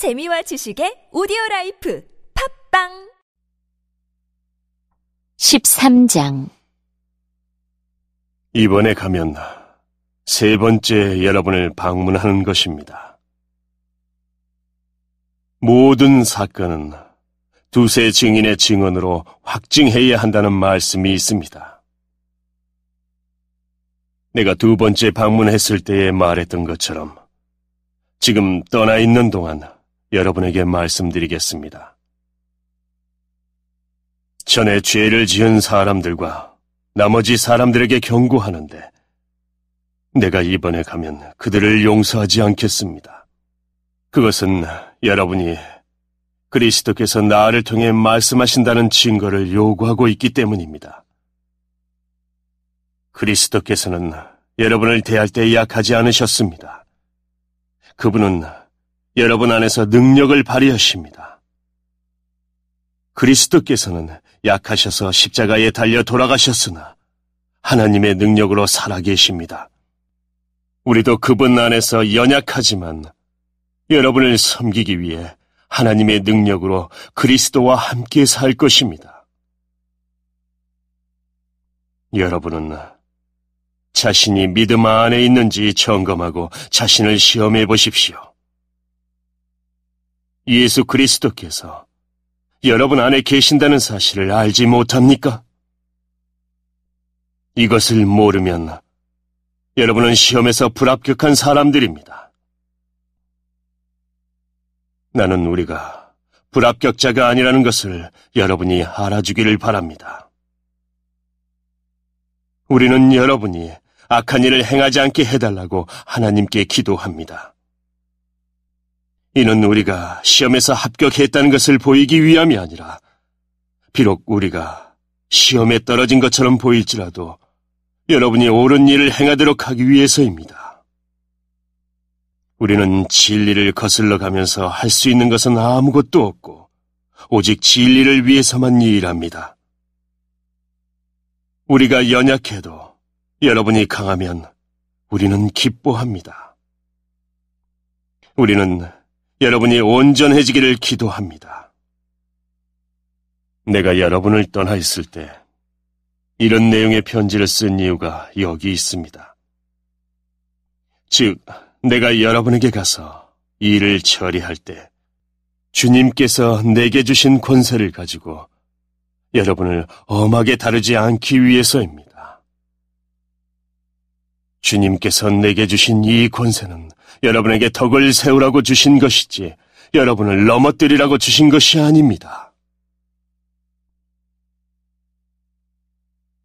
재미와 지식의 오디오 라이프 팟빵 13장 이번에 가면 세 번째 여러분을 방문하는 것입니다. 모든 사건은 두세 증인의 증언으로 확증해야 한다는 말씀이 있습니다. 내가 두 번째 방문했을 때에 말했던 것처럼 지금 떠나 있는 동안 여러분에게 말씀드리겠습니다. 전에 죄를 지은 사람들과 나머지 사람들에게 경고하는데 내가 이번에 가면 그들을 용서하지 않겠습니다. 그것은 여러분이 그리스도께서 나를 통해 말씀하신다는 증거를 요구하고 있기 때문입니다. 그리스도께서는 여러분을 대할 때 약하지 않으셨습니다. 그분은 여러분 안에서 능력을 발휘하십니다. 그리스도께서는 약하셔서 십자가에 달려 돌아가셨으나 하나님의 능력으로 살아계십니다. 우리도 그분 안에서 연약하지만 여러분을 섬기기 위해 하나님의 능력으로 그리스도와 함께 살 것입니다. 여러분은 자신이 믿음 안에 있는지 점검하고 자신을 시험해 보십시오. 예수 그리스도께서 여러분 안에 계신다는 사실을 알지 못합니까? 이것을 모르면 여러분은 시험에서 불합격한 사람들입니다. 나는 우리가 불합격자가 아니라는 것을 여러분이 알아주기를 바랍니다. 우리는 여러분이 악한 일을 행하지 않게 해달라고 하나님께 기도합니다. 이는 우리가 시험에서 합격했다는 것을 보이기 위함이 아니라, 비록 우리가 시험에 떨어진 것처럼 보일지라도 여러분이 옳은 일을 행하도록 하기 위해서입니다. 우리는 진리를 거슬러 가면서 할 수 있는 것은 아무것도 없고, 오직 진리를 위해서만 일합니다. 우리가 연약해도 여러분이 강하면 우리는 기뻐합니다. 우리는 여러분이 온전해지기를 기도합니다. 내가 여러분을 떠나 있을 때 이런 내용의 편지를 쓴 이유가 여기 있습니다. 즉, 내가 여러분에게 가서 이 일을 처리할 때 주님께서 내게 주신 권세를 가지고 여러분을 엄하게 다루지 않기 위해서입니다. 주님께서 내게 주신 이 권세는 여러분에게 덕을 세우라고 주신 것이지 여러분을 넘어뜨리라고 주신 것이 아닙니다.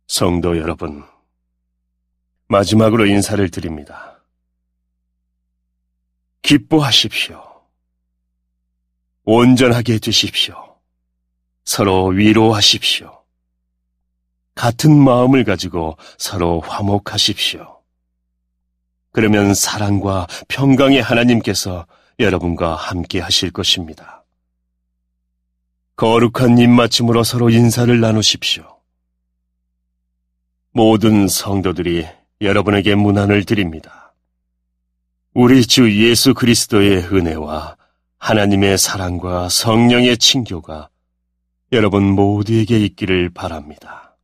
성도 여러분, 마지막으로 인사를 드립니다. 기뻐하십시오. 온전하게 해주십시오. 서로 위로하십시오. 같은 마음을 가지고 서로 화목하십시오. 그러면 사랑과 평강의 하나님께서 여러분과 함께 하실 것입니다. 거룩한 입맞춤으로 서로 인사를 나누십시오. 모든 성도들이 여러분에게 문안을 드립니다. 우리 주 예수 그리스도의 은혜와 하나님의 사랑과 성령의 친교가 여러분 모두에게 있기를 바랍니다.